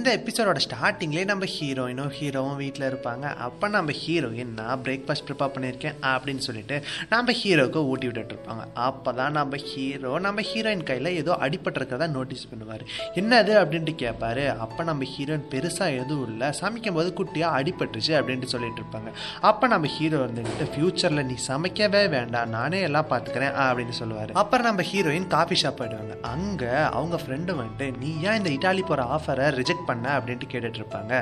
இந்த எபிசோடோட ஸ்டார்டிங்லேயே நம்ம ஹீரோயினும் ஹீரோவும் வீட்டில் இருப்பாங்க. அப்போ நம்ம ஹீரோயின் நான் பிரேக்ஃபாஸ்ட் ப்ரிப்பேர் பண்ணியிருக்கேன் அப்படின்னு சொல்லிட்டு நம்ம ஹீரோவுக்கு ஊட்டி விட்டுட்டு இருப்பாங்க. அப்போ தான் நம்ம ஹீரோ நம்ம ஹீரோயின் கையில் ஏதோ அடிபட்டிருக்கிறதா நோட்டீஸ் பண்ணுவார். என்னது அப்படின்ட்டு கேட்பாரு அப்போ நம்ம ஹீரோயின் பெருசாக எதுவும் இல்லை. சமைக்கும் போது குட்டியாக அடிபட்டுருச்சு அப்படின்ட்டு சொல்லிட்டு இருப்பாங்க. அப்போ நம்ம ஹீரோ இருந்துக்கிட்டு ஃப்யூச்சரில் நீ சமைக்கவே வேண்டாம். நானே எல்லாம் பார்த்துக்கிறேன் அப்படின்னு சொல்லுவார். அப்புறம் நம்ம ஹீரோயின் காஃபி ஷாப் போயிடுவாங்க. அங்கே அவங்க ஃப்ரெண்டு வந்துட்டு நீ ஏன் இந்த இட்டாலி போகிற ஆஃபரை ரிஜெக்ட் பண்ண அப்படின்ட்டு கேட்டுட்ருப்பாங்க.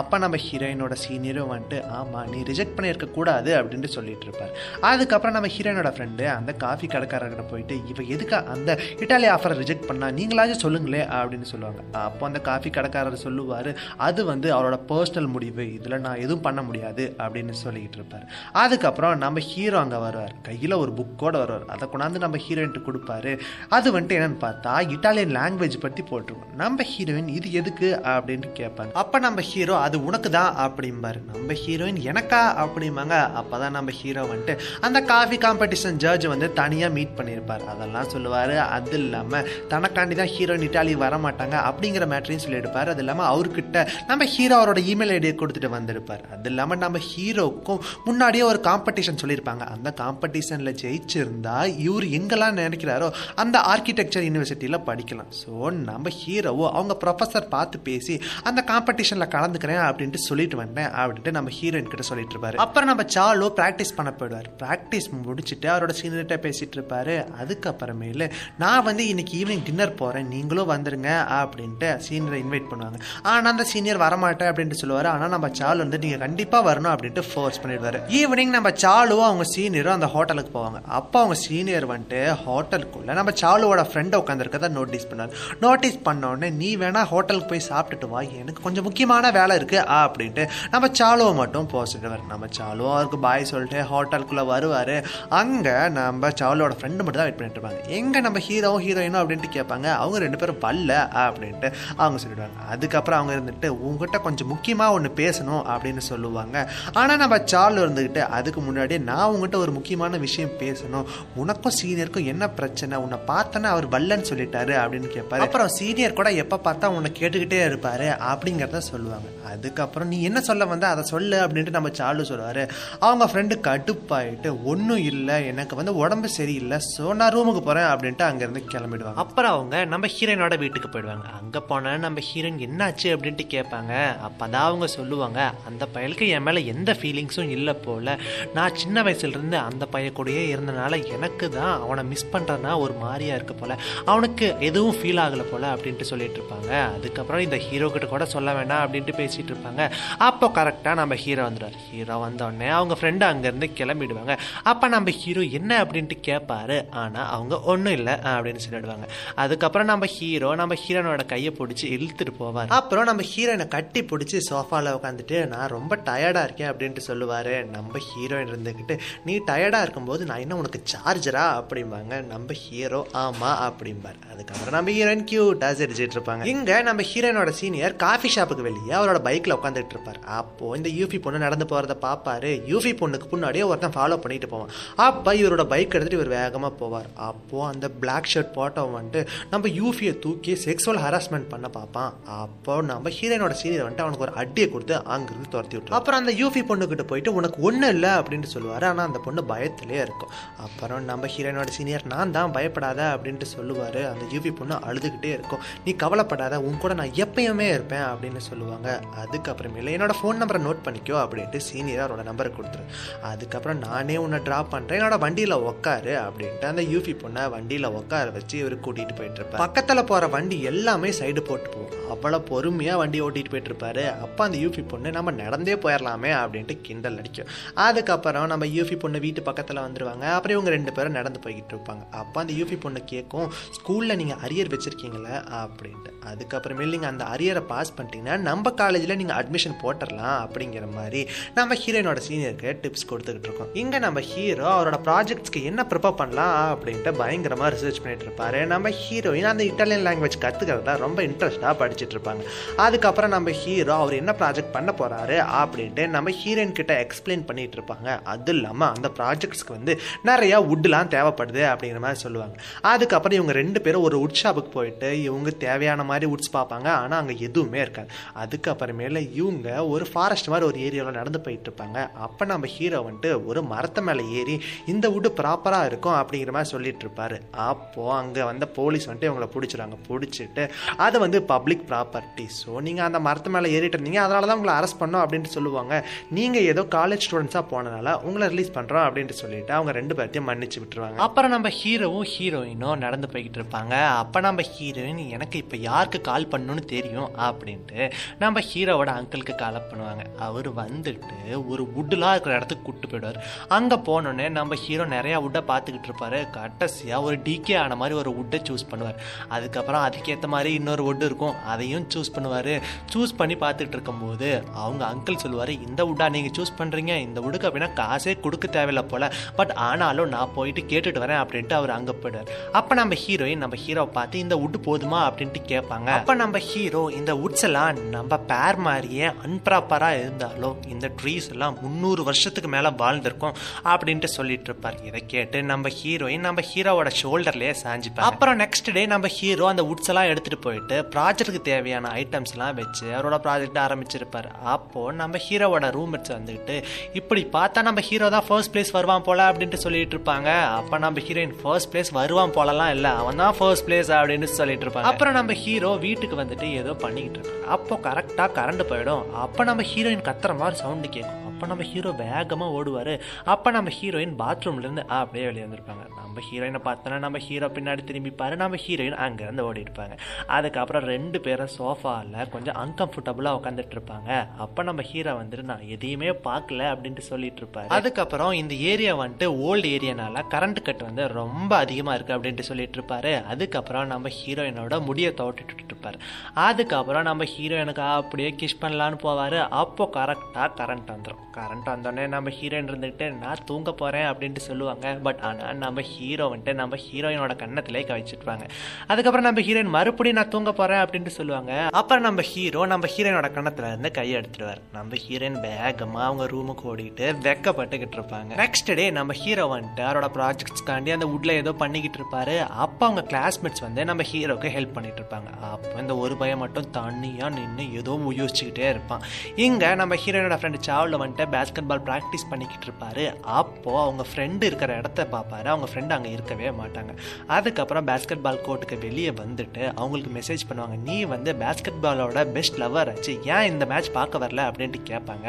அப்போ நம்ம ஹீரோயினோட சீனியரும் வந்துட்டு ஆமாம் நீ ரிஜெக்ட் பண்ணியிருக்க கூடாது அப்படின்ட்டு சொல்லிட்டு இருப்பார் அதுக்கப்புறம் நம்ம ஹீரோயினோட ஃப்ரெண்டு அந்த காஃபி கடைக்காரர்கிட்ட போயிட்டு இவ எதுக்கு அந்த இட்டாலி ஆஃபரை ரிஜெக்ட் பண்ணால் நீங்களாச்சும் சொல்லுங்களே அப்படின்னு சொல்லுவாங்க. அப்போ அந்த காஃபி கடைக்காரர் சொல்லுவார் அது வந்து அவரோட பர்சனல் முடிவு. இதில் நான் எதுவும் பண்ண முடியாது அப்படின்னு சொல்லிக்கிட்டு இருப்பார் அதுக்கப்புறம் நம்ம ஹீரோ அங்கே வருவார். கையில் ஒரு புக்கோட வருவார். அதை கொண்டாந்து நம்ம ஹீரோயின்ட்டு கொடுப்பாரு. அது வந்துட்டு என்னன்னு பார்த்தா இட்டாலியன் லாங்குவேஜ் பற்றி போட்டிருக்கோம். நம்ம ஹீரோயின் இது எதுக்கு? அப்படின்னு கேட்பாங்க. அப்போ நம்ம ஹீரோ அது உனக்கு தான் அப்படிம்பாரு. நம்ம ஹீரோயின் எனக்கா? அப்படிம்பாங்க. அப்போ தான் நம்ம ஹீரோ வந்துட்டு அந்த காஃபி காம்படிஷன் ஜட்ஜ் வந்து தனியாக மீட் பண்ணியிருப்பார் அதெல்லாம் சொல்லுவார். அது இல்லாமல் தனக்காண்டி தான் ஹீரோயின் இட்டாலி வர மாட்டாங்க அப்படிங்கிற மேட்டரையும் சொல்லியிருப்பார். அது இல்லாமல் அவர்கிட்ட நம்ம ஹீரோ அவரோட இமெயில் ஐடியை கொடுத்துட்டு வந்திருப்பார். அது இல்லாமல் நம்ம ஹீரோக்கும் முன்னாடியே ஒரு காம்படிஷன் சொல்லியிருப்பாங்க. அந்த காம்படிஷனில் ஜெயிச்சிருந்தா இவர் எங்கெல்லாம் நினைக்கிறாரோ அந்த ஆர்கிடெக்சர் யூனிவர்சிட்டியில் படிக்கலாம். ஸோ நம்ம ஹீரோவோ அவங்க ப்ரொஃபஸர் பார்த்து பேசி அந்த காம்படிஷனில் கலந்துக்கிறேன் அப்படின்ட்டு சொல்லிட்டு வந்தேன். அப்படின்ட்டு நம்ம ஹீரோயின் கிட்ட சொல்லிட்டு இருப்பாரு. அப்புறம் நம்ம சாலோ ப்ராக்டிஸ் பண்ண போயிடுவார். ப்ராக்டிஸ் முடிச்சுட்டு அவரோட சீனியர்கிட்ட பேசிட்டு இருப்பாரு. அதுக்கப்புறமேலு நான் வந்து இன்னைக்கு ஈவினிங் டின்னர் போகிறேன் நீங்களும் வந்துருங்க அப்படின்ட்டு சீனியரை இன்வைட் பண்ணுவாங்க. ஆனால் அந்த சீனியர் வரமாட்டேன் அப்படின்ட்டு சொல்லுவார். ஆனால் நம்ம சாலு வந்து நீங்கள் கண்டிப்பாக வரணும் அப்படின்ட்டு ஃபோர்ஸ் பண்ணிடுவார். ஈவினிங் நம்ம சாலுவும் அவங்க சீனியரும் அந்த ஹோட்டலுக்கு போவாங்க. அப்போ அவங்க சீனியர் வந்துட்டு ஹோட்டலுக்குள்ள நம்ம சாலுவோட ஃப்ரெண்டை உட்காந்துருக்கதான் நோட்டீஸ் பண்ணார் நோட்டீஸ் பண்ண உடனே நீ வேணா ஹோட்டலுக்கு போய் சாப்பிட்டு சாப்பிட்டுட்டு வா எனக்கு கொஞ்சம் முக்கியமான வேலை இருக்குது ஆ அப்படின்ட்டு. நம்ம சாலுவை மட்டும் போசிடுவார் நம்ம சாலுவோ அவருக்கு பாய் சொல்லிட்டு ஹோட்டலுக்குள்ளே வருவார். அங்கே நம்ம சாலுவோட ஃப்ரெண்டு மட்டும் தான் வெயிட் பண்ணிட்டு இருப்பாங்க. எங்கே நம்ம ஹீரோவும் ஹீரோயினும் அப்படின்ட்டு கேட்பாங்க. அவங்க ரெண்டு பேரும் வரல அப்படின்ட்டு அவங்க சொல்லிடுவாங்க. அதுக்கப்புறம் அவங்க இருந்துட்டு உங்ககிட்ட கொஞ்சம் முக்கியமாக ஒன்று பேசணும் அப்படின்னு சொல்லுவாங்க. ஆனால் நம்ம சாலு இருந்துக்கிட்டு அதுக்கு முன்னாடி நான் உங்ககிட்ட ஒரு முக்கியமான விஷயம் பேசணும். உனக்கும் சீனியருக்கும் என்ன பிரச்சனை? உன்னை பார்த்தோன்னா அவர் வல்லன்னு சொல்லிட்டாரு அப்படின்னு கேட்பாரு. அப்புறம் சீனியர் கூட எப்போ பார்த்தா உன்னை கேட்டுக்கிட்டே இருப்பார். அப்படிங்கிறத சொல்லுவாங்க. அதுக்கப்புறம் நீ என்ன சொல்ல வந்த அதை சொல்லு அப்படின்ட்டு நம்ம சாலு சொல்லுவார். அவங்க ஃப்ரெண்டு கடுப்பாயிட்டு ஒன்றும் இல்லை எனக்கு வந்து உடம்பு சரியில்லை ஸோ நான் ரூமுக்கு போகிறேன் அப்படின்ட்டு அங்கேருந்து கிளம்பிடுவாங்க. அப்புறம் அவங்க நம்ம ஹீரோயினோட வீட்டுக்கு போயிடுவாங்க. அங்கே போனால் நம்ம ஹீரோயின் என்னாச்சு அப்படின்ட்டு கேட்பாங்க. அப்போ தான் அவங்க சொல்லுவாங்க அந்த பயலுக்கு என் மேலே எந்த ஃபீலிங்ஸும் இல்லை போல். நான் சின்ன வயசுலேருந்து அந்த பையன் கூடயே இருந்தனால எனக்கு தான் அவனை மிஸ் பண்ணுறதுனா ஒரு மாதிரியாக இருக்குது போல். அவனுக்கு எதுவும் ஃபீல் ஆகலை போல் அப்படின்ட்டு சொல்லிட்டு இருப்பாங்க. அதுக்கப்புறம் இந்த ஹீரோ கிட்ட கூட சொல்ல வேண்டாம் அப்படின்ட்டு பேசிட்டு இருப்பாங்க. அப்போ கரெக்டாக நம்ம ஹீரோ வந்துடுவார். ஹீரோ வந்தோடனே அவங்க ஃப்ரெண்டு அங்கேருந்து கிளம்பிடுவாங்க. அப்போ நம்ம ஹீரோ என்ன அப்படின்ட்டு கேட்பாரு ஆனால் அவங்க ஒன்றும் இல்லை அப்படின்னு சொல்லிடுவாங்க. அதுக்கப்புறம் நம்ம ஹீரோ நம்ம ஹீரோனோட கையை பிடிச்சி இழுத்துட்டு போவார். அப்புறம் நம்ம ஹீரோயினை கட்டி பிடிச்சி சோஃபாவில் உட்காந்துட்டு நான் ரொம்ப டயர்டாக இருக்கேன் அப்படின்ட்டு சொல்லுவார். நம்ம ஹீரோயின் இருந்துக்கிட்டு நீ டயர்டாக இருக்கும்போது நான் என்ன உனக்கு சார்ஜரா அப்படிம்பாங்க. நம்ம ஹீரோ ஆமாம் அப்படிம்பார். அதுக்கப்புறம் நம்ம ஹீரோயின் கியூட்டாக சிரிச்சிட்டு இருப்பாங்க. இங்கே நம்ம ஹீரோயினோட சீனியர் காஃபி ஷாப்புக்கு வெளியே அவரோட பைக்கில் உட்காந்துட்டு இருப்பார். அப்போ இந்த யூபி பொண்ணு நடந்து போகிறத பார்ப்பாரு யூபி பொண்ணுக்கு முன்னாடியே ஒருத்தன் ஃபாலோ பண்ணிட்டு போவான். அப்போ இவரோட பைக் எடுத்துகிட்டு இவர் வேகமாக போவார். அப்போது அந்த பிளாக் ஷர்ட் போட்டவன் வந்துட்டு நம்ம யூஃபியை தூக்கி செக்ஸுவல் ஹராஸ்மெண்ட் பண்ண பார்ப்பான். அப்போ நம்ம ஹீரோயினோட சீனியர் வந்துட்டு அவனுக்கு ஒரு அடியை கொடுத்து அங்கிருந்து துரத்தி விட்டு அப்புறம் அந்த யூபி பொண்ணுக்கிட்ட போயிட்டு உனக்கு ஒன்றும் இல்லை அப்படின்னு சொல்லுவார். ஆனால் அந்த பொண்ணு பயத்திலே இருக்கும். அப்புறம் நம்ம ஹீரோயினோட சீனியர் நான் தான் பயப்படாத அப்படின்ட்டு சொல்லுவார். அந்த யூபி பொண்ணு அழுதுகிட்டே இருக்கும். நீ கவலைப்படாத. உன் கூட நான் எப்பயும் இருப்பேன் அப்படின்னு சொல்லுவாங்க. அதுக்கப்புறமேல என்னோட ஃபோன் நம்பரை நோட் பண்ணிக்கோ அப்படின்ட்டு சீனியர் அவரோட நம்பரை கொடுத்துரு. அதுக்கப்புறம் நானே உன்னை ட்ராப் பண்ணுறேன் என்னோட வண்டியில் உக்காரு அப்படின்ட்டு அந்த யூபி பொண்ணை வண்டியில் உட்கார வச்சு இவர் கூட்டிகிட்டு போயிட்டு இருப்பார். பக்கத்தில் போகிற வண்டி எல்லாமே சைடு போட்டு போகும். அவ்வளோ பொறுமையாக வண்டி ஓட்டிகிட்டு போயிட்டு இருப்பாரு. அப்போ அந்த யூபி பொண்ணு நம்ம நடந்தே போயிடலாமே அப்படின்ட்டு கிண்டல் அடிக்கும். அதுக்கப்புறம் நம்ம யூபி பொண்ணு வீட்டு பக்கத்தில் வந்துடுவாங்க அப்புறம் இவங்க ரெண்டு பேரும் நடந்து போய்கிட்டு இருப்பாங்க. அப்போ அந்த யூபி பொண்ணு கேட்கும் ஸ்கூலில் நீங்கள் அரியர் வச்சுருக்கீங்களே அப்படின்ட்டு. அதுக்கப்புறமே நீங்கள் அந்த அரியரை பாஸ் பண்ணிட்டீங்கன்னா நம்ம காலேஜில் நீங்கள் அட்மிஷன் போட்டுடலாம் அப்படிங்கிற மாதிரி நம்ம ஹீரோயினோட சீனியருக்கு டிப்ஸ் கொடுத்துக்கிட்டு இருக்கோம். இங்கே நம்ம ஹீரோ அவரோட ப்ராஜெக்ட்ஸ்க்கு என்ன ப்ரிப்பேர் பண்ணலாம் அப்படின்ட்டு பயங்கரமாக ரிசர்ச் பண்ணிட்டு இருப்பாரு. நம்ம ஹீரோயின் அந்த இட்டாலியன் லாங்குவேஜ் கற்றுக்கிறதா ரொம்ப இன்ட்ரெஸ்டாக படிச்சுட்டு இருப்பாங்க. அதுக்கப்புறம் நம்ம ஹீரோ அவர் என்ன ப்ராஜெக்ட் பண்ண போகிறாரு அப்படின்ட்டு நம்ம ஹீரோயின் கிட்ட எக்ஸ்பிளைன் பண்ணிட்டு இருப்பாங்க. அது இல்லாமல் அந்த ப்ராஜெக்ட்ஸ்க்கு வந்து நிறையா வுட்லாம் தேவைப்படுது அப்படிங்கிற மாதிரி சொல்லுவாங்க. அதுக்கப்புறம் இவங்க ரெண்டு பேரும் ஒரு உட் ஷாப்புக்கு போயிட்டு இவங்க தேவையான மாதிரி உட்ஸ் பார்ப்பாங்க. ஆனால் அங்கே அங்கே எதுவுமே இருக்காது. அதுக்கப்புறமேல இவங்க ஒரு ஃபாரஸ்ட் மாதிரி ஒரு ஏரியாவில் நடந்து போயிட்டு இருப்பாங்க அப்போ நம்ம ஹீரோ வந்துட்டு ஒரு மரத்து மேலே ஏறி இந்த வுட்டு ப்ராப்பராக இருக்கும் அப்படிங்கிற மாதிரி சொல்லிட்டு இருப்பாரு அப்போது அங்கே வந்த போலீஸ் வந்துட்டு இவங்களை பிடிச்சிருவாங்க. பிடிச்சிட்டு அதை வந்து பப்ளிக் ப்ராப்பர்ட்டி ஸோ நீங்கள் அந்த மரத்து மேலே ஏறிட்டு இருந்தீங்க. அதனால தான் உங்களை அரெஸ்ட் பண்ணோம் அப்படின்ட்டு சொல்லுவாங்க. நீங்கள் ஏதோ காலேஜ் ஸ்டூடெண்ட்ஸாக போனனால உங்களை ரிலீஸ் பண்ணுறோம் அப்படின்ட்டு சொல்லிட்டு அவங்க ரெண்டு பேர்த்தையும் மன்னிச்சு விட்டுருவாங்க. அப்புறம் நம்ம ஹீரோவும் ஹீரோயினும் நடந்து போய்கிட்டு இருப்பாங்க அப்போ நம்ம ஹீரோயின் எனக்கு இப்போ யாருக்கு கால் பண்ணணும்னு தெரியும்? அப்படின்ட்டு நம்ம ஹீரோவோட அங்கிளுக்கு கால் பண்ணுவாங்க. அவர் வந்துட்டு ஒரு வுட்டுலாம் இருக்கிற இடத்துக்கு கூப்பிட்டு போயிடுவார். அங்கே போனோடனே நம்ம ஹீரோ நிறையா வுட்டை பார்த்துக்கிட்டு இருப்பாரு. கடைசியாக ஒரு டிகே ஆன மாதிரி ஒரு வுட்டை சூஸ் பண்ணுவார். அதுக்கப்புறம் அதுக்கேற்ற மாதிரி இன்னொரு வுட்டு இருக்கும். அதையும் சூஸ் பண்ணுவார். சூஸ் பண்ணி பார்த்துட்டு இருக்கும்போது அவங்க அங்கிள் சொல்லுவார் இந்த வுட்டா நீங்கள் சூஸ் பண்ணுறீங்க இந்த வுடுக்கு அப்படின்னா காசே கொடுக்க தேவையில்லை போல். பட் ஆனாலும் நான் போயிட்டு கேட்டுட்டு வரேன் அப்படின்ட்டு அவர் அங்கே போயிடுவார். அப்போ நம்ம ஹீரோயின் நம்ம ஹீரோவை பார்த்து இந்த வுட்டு போதுமா? அப்படின்ட்டு கேட்பாங்க. அப்போ நம்ம ஹீரோ இந்த வுட்ஸ் எல்லாம் நம்ம பேர் மாதிரியே அன்ப்ராப்பராக இருந்தாலும் இந்த ட்ரீஸ் எல்லாம் முந்நூறு வருஷத்துக்கு மேலே வாழ்ந்திருக்கும் அப்படின்ட்டு சொல்லிட்டு இருப்பார் இதை கேட்டு நம்ம ஹீரோயின் நம்ம ஹீரோவோட ஷோல்டர்லேயே சாஞ்சிப்பார் அப்புறம் நெக்ஸ்ட் டே நம்ம ஹீரோ அந்த உட்ஸ் எல்லாம் எடுத்துட்டு போயிட்டு ப்ராஜெக்ட்டுக்கு தேவையான ஐட்டம்ஸ் எல்லாம் வச்சு அவரோட ப்ராஜெக்ட் ஆரம்பிச்சிருப்பார். அப்போ நம்ம ஹீரோவோட ரூம்மேட்ஸ் வந்துட்டு இப்படி பார்த்தா நம்ம ஹீரோ தான் ஃபர்ஸ்ட் பிளேஸ் வருவான் போல அப்படின்ட்டு சொல்லிட்டு இருப்பாங்க அப்போ நம்ம ஹீரோயின் ஃபர்ஸ்ட் பிளேஸ் வருவான் போலலாம் இல்லை அவன் தான் ஃபர்ஸ்ட் பிளேஸ் அப்படின்னு சொல்லிட்டு இருப்பாங்க அப்புறம் நம்ம ஹீரோ வீட்டுக்கு வந்துட்டு ஏதோ பண்ணிக்கிட்டு இருக்காங்க. அப்போ கரெக்டாக கரண்ட் போயிடும். அப்போ நம்ம ஹீரோயின் கத்துற மாதிரி சவுண்டு கேட்கும் அப்போ நம்ம ஹீரோ வேகமாக ஓடுவார். அப்போ நம்ம ஹீரோயின் பாத்ரூம்லேருந்து அப்படியே வெளியே வந்திருப்பாங்க. நம்ம ஹீரோயினை பார்த்தோன்னா நம்ம ஹீரோ பின்னாடி திரும்பிப்பார் நம்ம ஹீரோயின் அங்கேருந்து ஓடி இருப்பாங்க அதுக்கப்புறம் ரெண்டு பேரும் சோஃபாவில் கொஞ்சம் அன்கம்ஃபர்டபுளாக உட்காந்துட்டு இருப்பாங்க அப்போ நம்ம ஹீரோ வந்துட்டு நான் எதையுமே பார்க்கல அப்படின்ட்டு சொல்லிட்டு இருப்பாரு அதுக்கப்புறம் இந்த ஏரியா வந்துட்டு ஓல்டு ஏரியானால கரண்ட் கட் வந்து ரொம்ப அதிகமாக இருக்குது அப்படின்ட்டு சொல்லிட்டு இருப்பாரு அதுக்கப்புறம் நம்ம ஹீரோயினோட முடியை தோட்டிட்டு இருப்பார் அதுக்கப்புறம் நம்ம ஹீரோயினுக்கு அப்படியே கிஷ் பண்ணலான்னு போவார். அப்போ கரெக்டாக கரண்ட் வந்துடும் கரண்ட் வந்தோடனே நம்ம ஹீரோயின் இருந்துக்கிட்டு நான் தூங்க போகிறேன் அப்படின்ட்டு சொல்லுவாங்க. பட் ஆனால் நம்ம ஹீரோ ஹீரோ வந்துட்டு நம்ம ஹீரோயினோட கண்ணத்திலே கவிச்சிருப்பாங்க. அதுக்கப்புறம் நம்ம ஹீரோயின் மறுபடியும் நான் தூங்க போகிறேன் அப்படின்ட்டு சொல்லுவாங்க. அப்புறம் நம்ம ஹீரோ நம்ம ஹீரோயினோட கண்ணத்துல இருந்து கையை எடுத்துடுவார் நம்ம ஹீரோயின் வேகமாக அவங்க ரூமுக்கு ஓடிட்டு வெக்கப்பட்டுக்கிட்டு இருப்பாங்க. நெக்ஸ்ட் டே நம்ம ஹீரோ வந்துட்டு அவரோட ப்ராஜெக்ட்ஸ்க்காண்டி அந்த உட்ல ஏதோ பண்ணிக்கிட்டு இருப்பாரு. அப்போ அவங்க கிளாஸ்மேட்ஸ் வந்து நம்ம ஹீரோக்கு ஹெல்ப் பண்ணிட்டு இருப்பாங்க. அப்போ இந்த ஒரு பையன் மட்டும் தண்ணியாக நின்று ஏதோ யோசிச்சுக்கிட்டே இருப்பான். இங்கே நம்ம ஹீரோயினோட ஃப்ரெண்டு சாவில் வந்துட்டு பேஸ்கெட் பால் ப்ராக்டிஸ் பண்ணிக்கிட்டு இருப்பாரு. அப்போது அவங்க ஃப்ரெண்டு இருக்கிற இடத்த பார்ப்பாரு. அவங்க ஃப்ரெண்ட் அங்கே இருக்கவே மாட்டாங்க. அதுக்கப்புறம் பேஸ்கெட் பால் கோர்ட்டுக்கு வெளியே வந்துட்டு அவங்களுக்கு மெசேஜ் பண்ணுவாங்க நீ வந்து பேஸ்கெட் பாலோட பெஸ்ட் லவர் ஆச்சு. ஏன் இந்த மேட்ச் பார்க்க வரல? அப்படின்ட்டு கேட்பாங்க.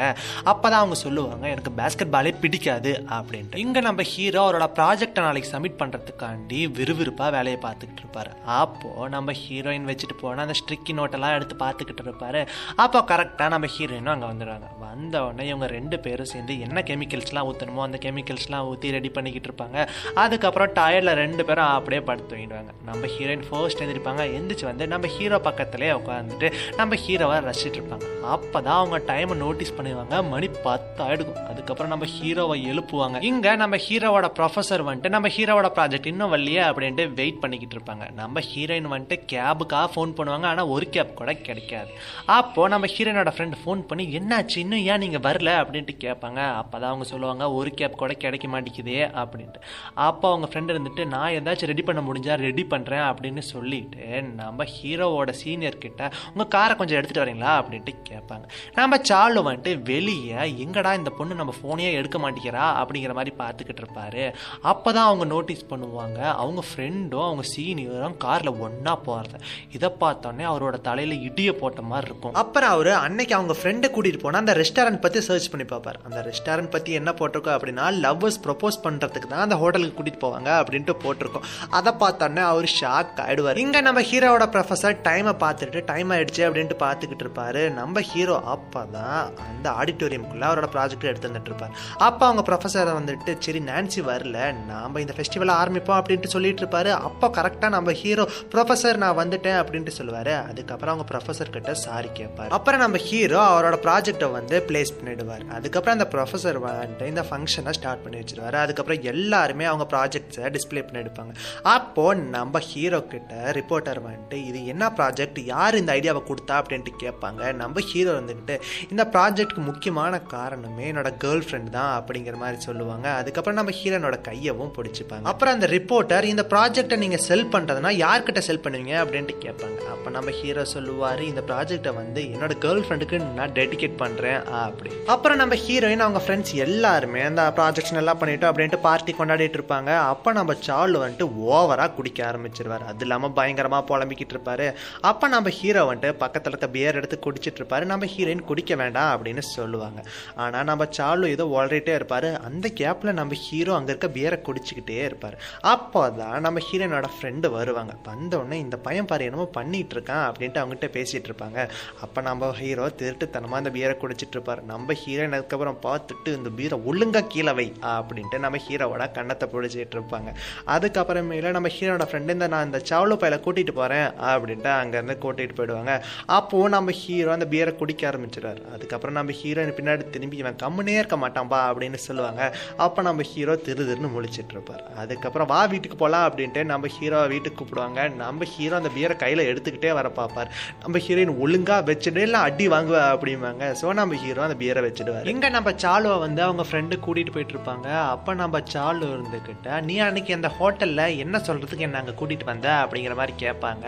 அப்போ தான் அவங்க சொல்லுவாங்க எனக்கு பேஸ்கெட் பாலே பிடிக்காது. அப்படின்ட்டு. இங்கே நம்ம ஹீரோ அவரோட ப்ராஜெக்டை நாளைக்கு சப்மிட் பண்ணுறதுக்காண்டி விறுவிறுப்பாக வேலையை பார்த்துக்கிட்டு இருப்பார். அப்போது நம்ம ஹீரோயின் வச்சுட்டு போனால் அந்த ஸ்ட்ரிக்கி நோட்டெல்லாம் எடுத்து பார்த்துக்கிட்டு இருப்பார். அப்போ கரெக்டாக நம்ம ஹீரோயினும் அங்கே வந்துடுவாங்க. வந்த உடனே இவங்க ரெண்டு பேரும் சேர்ந்து என்ன கெமிக்கல்ஸ்லாம் ஊற்றணுமோ அந்த கெமிக்கல்ஸ்லாம் ஊற்றி ரெடி பண்ணிக்கிட்டு இருப்பாங்க. அதுக்கப்புறம் டயர்டில் ரெண்டு பேரும் அப்படியே படுத்து தூங்கிடுவாங்க. நம்ம ஹீரோயின் ஃபர்ஸ்ட் எழுந்திருப்பாங்க எந்திரிச்சு வந்து நம்ம ஹீரோ பக்கத்துலேயே உட்காந்துட்டு நம்ம ஹீரோவை ரசிச்சிட்டு இருப்பாங்க. அப்போ தான் அவங்க டைமை நோட்டீஸ் பண்ணுவாங்க மணி பத்து ஆகிடுக்கும் அதுக்கப்புறம் நம்ம ஹீரோவை எழுப்புவாங்க. இங்கே நம்ம ஹீரோவோட ப்ரொஃபஸர் வந்துட்டு நம்ம ஹீரோவோட ப்ராஜெக்ட் இன்னும் வரலையே அப்படின்ட்டு வெயிட் பண்ணிக்கிட்டு இருப்பாங்க. நம்ம ஹீரோயின் வந்துட்டு கேபுக்காக ஃபோன் பண்ணுவாங்க ஆனால் ஒரு கேப் கூட கிடைக்காது. அப்போது நம்ம ஹீரோயினோட ஃப்ரெண்ட் ஃபோன் பண்ணி என்னாச்சு? இன்னும் ஏன் நீங்கள் வரல? அப்படின்ட்டு கேட்பாங்க. அப்போ தான் அவங்க சொல்லுவாங்க ஒரு கேப் கூட கிடைக்க மாட்டேங்குதே அப்படின்ட்டு. அப்போ அவங்க ஃப்ரெண்ட் இருந்துட்டு நான் ஏதாச்சும் ரெடி பண்ண முடிஞ்சால் ரெடி பண்ணுறேன் அப்படின்னு சொல்லிட்டு நம்ம ஹீரோவோட சீனியர் கிட்ட உங்கள் காரை கொஞ்சம் எடுத்துகிட்டு வரீங்களா? அப்படின்ட்டு கேட்பாங்க. நம்ம சாலு வந்துட்டு வெளியே எங்கடா இந்த பொண்ணு நம்ம ஃபோனையே எடுக்க மாட்டேங்கிறா? அப்படிங்கிற மாதிரி பார்த்துக்கிட்டு இருப்பாரு. அப்போ தான் அவங்க நோட்டீஸ் பண்ணுவாங்க அவங்க ஃப்ரெண்டும் அவங்க சீனியரும் காரில் ஒன்றா போகிறது இதை பார்த்தோன்னே அவரோட தலையில் இடியை போட்ட மாதிரி இருக்கும். அப்புறம் அவர் அன்னைக்கு அவங்க ஃப்ரெண்டை கூட்டிகிட்டு போனால் அந்த ரெஸ்டாரண்ட் பற்றி சர்ச் பண்ணி பார்ப்பார். அந்த ரெஸ்டாரண்ட் பற்றி என்ன போட்டிருக்கோம் அப்படின்னா லவ்வர்ஸ் ப்ரொப்போஸ் பண்ணுறதுக்கு தான் அந்த ஹோட்டலுக்கு கூட்டிகிட்டு போவாங்க அப்படின்ட்டு போட்டிருக்கோம். அதை பார்த்தோன்னே அவர் ஷாக் ஆகிடுவார் இங்கே நம்ம ஹீரோவோட ப்ரொஃபஸர் டைமை பார்த்துட்டு டைம் ஆயிடுச்சு அப்படின்ட்டு பார்த்துக்கிட்டு இருப்பாரு. நம்ம ஹீரோ அப்போ தான் அந்த ஆடிட்டோரியம்குள்ளே அவரோட ப்ராஜெக்ட் எடுத்து வந்துட்டு இருப்பார் அப்போ அவங்க ப்ரொஃபஸரை வந்துட்டு சரி நான்சி வரல. நாம் இந்த ஃபெஸ்டிவலை ஆரம்பிப்போம் அப்படின்ட்டு சொல்லிட்டு இருப்பாரு. அப்போ கரெக்டாக நம்ம ஹீரோ ப்ரொஃபஸர் நான் வந்துட்டேன் அப்படின்ட்டு சொல்லுவார். அதுக்கப்புறம் அவங்க ப்ரொஃபஸர் கிட்ட சாரி கேட்பார். அப்புறம் நம்ம ஹீரோ அவரோட ப்ராஜெக்டை வந்து பிளேஸ் பண்ணிடுவார். அதுக்கப்புறம் அந்த ப்ரொஃபஸர் வந்துட்டு இந்த ஃபங்க்ஷனை ஸ்டார்ட் பண்ணி வச்சிருவார். அதுக்கப்புறம் எல்லாருமே அவங்க ப்ராஜெக்ட் ப்ராஜெக்ட்ஸை டிஸ்பிளே பண்ணி எடுப்பாங்க. அப்போது நம்ம ஹீரோ கிட்ட ரிப்போர்ட்டர் வந்துட்டு இது என்ன ப்ராஜெக்ட் யார் இந்த ஐடியாவை கொடுத்தா? அப்படின்ட்டு கேட்பாங்க. நம்ம ஹீரோ இருந்துக்கிட்டு இந்த ப்ராஜெக்ட்க்கு முக்கியமான காரணமே என்னோட கேர்ள் ஃப்ரெண்ட் தான் அப்படிங்கிற மாதிரி சொல்லுவாங்க. அதுக்கப்புறம் நம்ம ஹீரோனோட கையவும் பிடிச்சிப்பாங்க. அப்புறம் அந்த ரிப்போர்ட்டர் இந்த ப்ராஜெக்டை நீங்கள் செல் பண்ணுறதுனா யார்கிட்ட செல் பண்ணுவீங்க? அப்படின்ட்டு கேட்பாங்க. அப்போ நம்ம ஹீரோ சொல்லுவார் இந்த ப்ராஜெக்டை வந்து என்னோட கேர்ள் ஃப்ரெண்டுக்கு நான் டெடிகேட் பண்ணுறேன் அப்படி. அப்புறம் நம்ம ஹீரோயின் அவங்க ஃப்ரெண்ட்ஸ் எல்லாருமே அந்த ப்ராஜெக்ட்ஸ் நல்லா பண்ணிட்டோம் அப்படின்ட்டு பார்ட்டி கொண்டாடிட்டு இருப்பாங்க. அப்போ நம்ம சார்லு வந்துட்டு ஓவராக குடிக்க ஆரம்பிச்சிருவார். அது இல்லாமல் பயங்கரமாக புலம்பிக்கிட்டு இருப்பாரு. அப்போ நம்ம ஹீரோ வந்துட்டு பக்கத்தில் இருக்க பியர் எடுத்து குடிச்சிட்டு இருப்பாரு. நம்ம ஹீரோயின் குடிக்க வேண்டாம் அப்படின்னு சொல்லுவாங்க. ஆனால் நம்ம சார்லு ஏதோ உளறிட்டே இருப்பார். அந்த கேப்பில் நம்ம ஹீரோ அங்கே இருக்க பியரை குடிச்சிக்கிட்டே இருப்பார். அப்போ தான் நம்ம ஹீரோனோட ஃப்ரெண்டு வருவாங்க. வந்தோடனே இந்த பையன் பாரு என்னமோ பண்ணிகிட்டு இருக்கான் அப்படின்ட்டு அவங்ககிட்ட பேசிகிட்டு இருப்பாங்க. அப்போ நம்ம ஹீரோ திருட்டுத்தனமாக அந்த பியரை குடிச்சிட்டு இருப்பார். நம்ம ஹீரோயின் அதுக்கப்புறம் பார்த்துட்டு இந்த பீரை ஒழுங்கா கீழே வை அப்படின்ட்டு நம்ம ஹீரோவோட கண்ணத்தை பிடிச்சிட்டு இருப்பாங்க. அதுக்கப்புறமேல நம்ம ஹீரோட ஃப்ரெண்டு இந்த நான் இந்த சாவலு பையில கூட்டிட்டு போறேன் அப்படின்ட்டு அங்கேருந்து கூட்டிகிட்டு போயிடுவாங்க. அப்போ நம்ம ஹீரோ அந்த பியரை குடிக்க ஆரம்பிச்சிடுவார் அதுக்கப்புறம் நம்ம ஹீரோயின் பின்னாடி திரும்பி இவன் கம்முனே இருக்க மாட்டான்பா அப்படின்னு சொல்லுவாங்க. அப்போ நம்ம ஹீரோ திரு திருன்னு முழிச்சிட்டு இருப்பார். அதுக்கப்புறம் வா வீட்டுக்கு போகலாம் அப்படின்ட்டு நம்ம ஹீரோவை வீட்டுக்கு கூப்பிடுவாங்க. நம்ம ஹீரோ அந்த பியரை கையில் எடுத்துக்கிட்டே வர பார்ப்பார் நம்ம ஹீரோயின் ஒழுங்காக வச்சுட்டு இல்லை அடி வாங்குவா அப்படிம்பாங்க. ஸோ நம்ம ஹீரோ அந்த பியரை வச்சுடுவார். இங்கே நம்ம சாலுவை வந்து அவங்க ஃப்ரெண்டு கூட்டிகிட்டு போயிட்டு இருப்பாங்க. அப்போ நம்ம சாலு இருந்துக்கிட்ட நீ அன்னைக்கு அந்த ஹோட்டலில் என்ன சொல்கிறதுக்கு என்ன அங்கே கூட்டிகிட்டு வந்த அப்படிங்கிற மாதிரி கேட்பாங்க.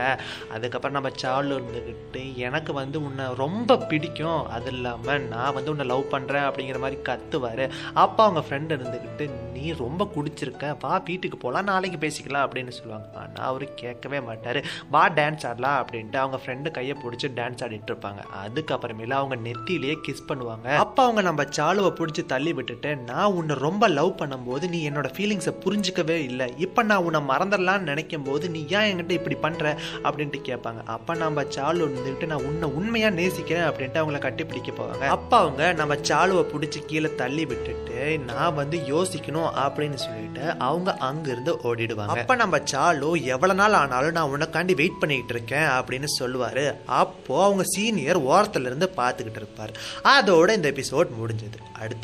அதுக்கப்புறம் நம்ம சாலு இருந்துக்கிட்டு எனக்கு வந்து உன்னை ரொம்ப பிடிக்கும். அது இல்லாமல் நான் வந்து உன்னை லவ் பண்ணுறேன் அப்படிங்கிற மாதிரி கத்துவார். அப்போ அவங்க ஃப்ரெண்டு இருந்துக்கிட்டு நீ ரொம்ப குடிச்சிருக்க. வா வீட்டுக்கு போகலாம் நாளைக்கு பேசிக்கலாம். அப்படின்னு சொல்லுவாங்க. ஆனால் அவர் கேட்கவே மாட்டார். வா டான்ஸ் ஆடலாம் அப்படின்ட்டு அவங்க ஃப்ரெண்டு கையை பிடிச்சி டான்ஸ் ஆடிட்டு இருப்பாங்க. அதுக்கப்புறமேல அவங்க நெத்திலேயே கிஸ் பண்ணுவாங்க. அப்போ அவங்க நம்ம சாலுவை பிடிச்சி தள்ளி விட்டுட்டு நான் உன்னை ரொம்ப லவ் பண்ணும்போது நீ என்னோட ஃபீலிங்ஸை புரிஞ்சு புரிஞ்சிக்கவே இல்லை. இப்போ நான் உன்னை மறந்துடலாம்னு நினைக்கும் போது நீ ஏன் என்கிட்ட இப்படி பண்ணுற அப்படின்ட்டு கேட்பாங்க. அப்போ நம்ம சாலு இருந்துக்கிட்டு நான் உன்னை உண்மையாக நேசிக்கிறேன் அப்படின்ட்டு அவங்கள கட்டி பிடிக்க போவாங்க. அப்போ அவங்க நம்ம சாலுவை பிடிச்சி கீழே தள்ளி விட்டுட்டு நான் வந்து யோசிக்கணும் அப்படின்னு சொல்லிட்டு அவங்க அங்கிருந்து ஓடிடுவாங்க. அப்போ நம்ம சாலு எவ்வளோ நாள் ஆனாலும் நான் உனக்காண்டி வெயிட் பண்ணிக்கிட்டு இருக்கேன் அப்படின்னு சொல்லுவார். அப்போது அவங்க சீனியர் ஓரத்துலேருந்து பார்த்துக்கிட்டு இருப்பார். அதோட இந்த எபிசோட் முடிஞ்சது. அடுத்து